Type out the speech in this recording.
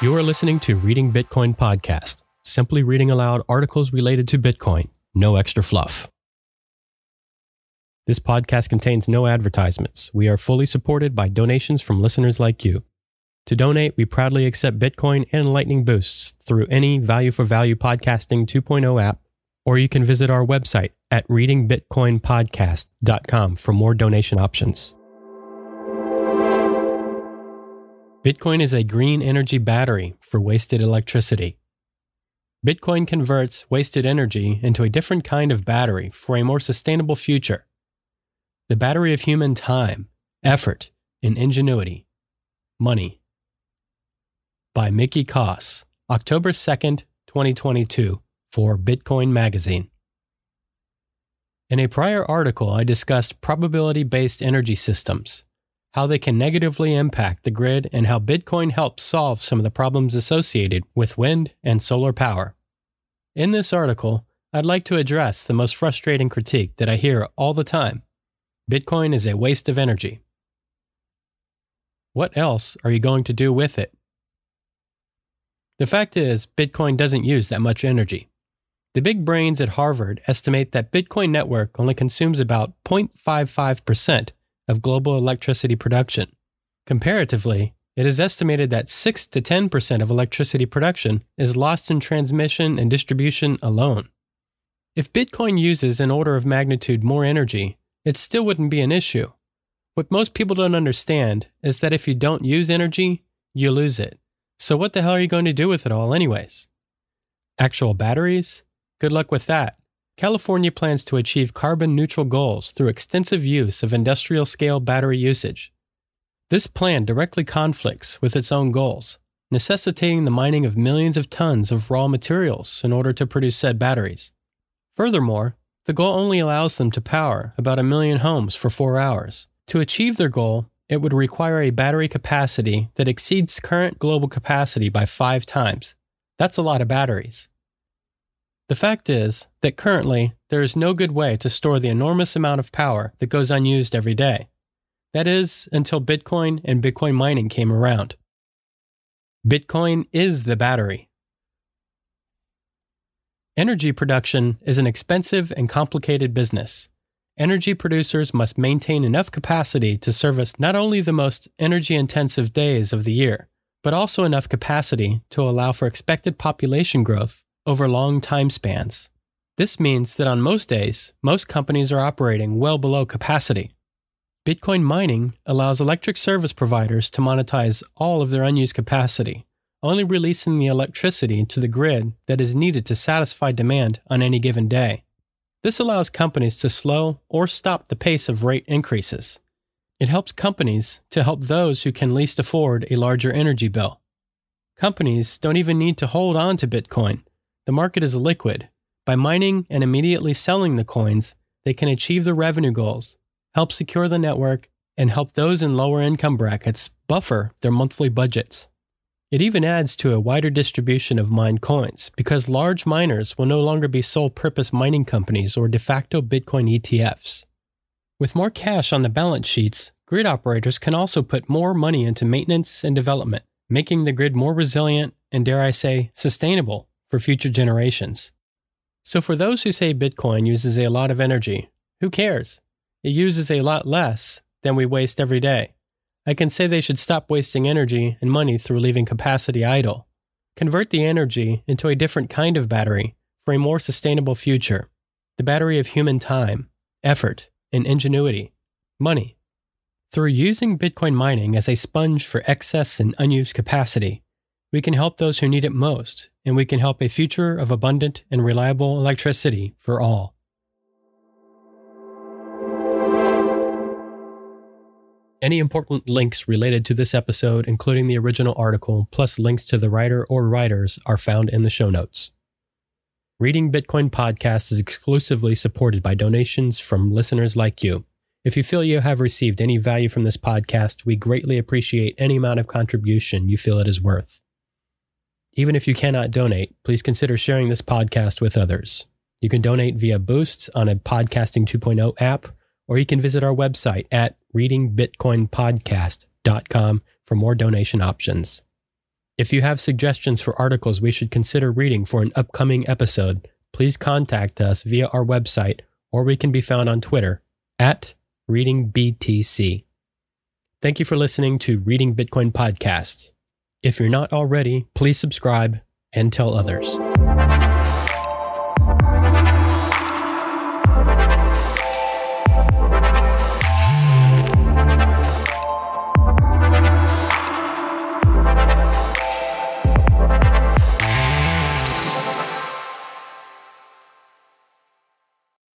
You are listening to Reading Bitcoin Podcast, simply reading aloud articles related to Bitcoin, no extra fluff. This podcast contains no advertisements. We are fully supported by donations from listeners like you. To donate, we proudly accept Bitcoin and Lightning Boosts through any Value for Value Podcasting 2.0 app, or you can visit our website at readingbitcoinpodcast.com for more donation options. Bitcoin is a green energy battery for wasted electricity. Bitcoin converts wasted energy into a different kind of battery for a more sustainable future. The battery of human time, effort, and ingenuity. Money. By Mickey Koss, October 2nd, 2022, for Bitcoin Magazine. In a prior article, I discussed probability based energy systems how they can negatively impact the grid, and how Bitcoin helps solve some of the problems associated with wind and solar power. In this article, I'd like to address the most frustrating critique that I hear all the time Bitcoin is a waste of energy. What else are you going to do with it? The fact is, Bitcoin doesn't use that much energy. The big brains at Harvard estimate that Bitcoin network only consumes about 0.55% of global electricity production. Comparatively, it is estimated that 6 to 10% of electricity production is lost in transmission and distribution alone. If Bitcoin uses an order of magnitude more energy, it still wouldn't be an issue. What most people don't understand is that if you don't use energy, you lose it. So, what the hell are you going to do with it all, anyways? Actual batteries? Good luck with that. California plans to achieve carbon neutral goals through extensive use of industrial scale battery usage. This plan directly conflicts with its own goals, necessitating the mining of millions of tons of raw materials in order to produce said batteries. Furthermore, the goal only allows them to power about a million homes for four hours. To achieve their goal, it would require a battery capacity that exceeds current global capacity by five times. That's a lot of batteries. The fact is that currently there is no good way to store the enormous amount of power that goes unused every day. That is, until Bitcoin and Bitcoin mining came around. Bitcoin is the battery. Energy production is an expensive and complicated business. Energy producers must maintain enough capacity to service not only the most energy intensive days of the year, but also enough capacity to allow for expected population growth over long time spans. This means that on most days, most companies are operating well below capacity. Bitcoin mining allows electric service providers to monetize all of their unused capacity, only releasing the electricity to the grid that is needed to satisfy demand on any given day. This allows companies to slow or stop the pace of rate increases. It helps companies to help those who can least afford a larger energy bill. Companies don't even need to hold on to Bitcoin the market is liquid. By mining and immediately selling the coins, they can achieve their revenue goals, help secure the network, and help those in lower income brackets buffer their monthly budgets. It even adds to a wider distribution of mined coins because large miners will no longer be sole purpose mining companies or de facto Bitcoin ETFs. With more cash on the balance sheets, grid operators can also put more money into maintenance and development, making the grid more resilient and, dare I say, sustainable for future generations. So, for those who say Bitcoin uses a lot of energy, who cares? It uses a lot less than we waste every day. I can say they should stop wasting energy and money through leaving capacity idle. Convert the energy into a different kind of battery for a more sustainable future the battery of human time, effort, and ingenuity, money. Through using Bitcoin mining as a sponge for excess and unused capacity, we can help those who need it most, and we can help a future of abundant and reliable electricity for all. Any important links related to this episode, including the original article, plus links to the writer or writers, are found in the show notes. Reading Bitcoin Podcast is exclusively supported by donations from listeners like you. If you feel you have received any value from this podcast, we greatly appreciate any amount of contribution you feel it is worth. Even if you cannot donate, please consider sharing this podcast with others. You can donate via Boosts on a Podcasting 2.0 app, or you can visit our website at readingbitcoinpodcast.com for more donation options. If you have suggestions for articles we should consider reading for an upcoming episode, please contact us via our website or we can be found on Twitter at ReadingBTC. Thank you for listening to Reading Bitcoin Podcasts. If you're not already, please subscribe and tell others.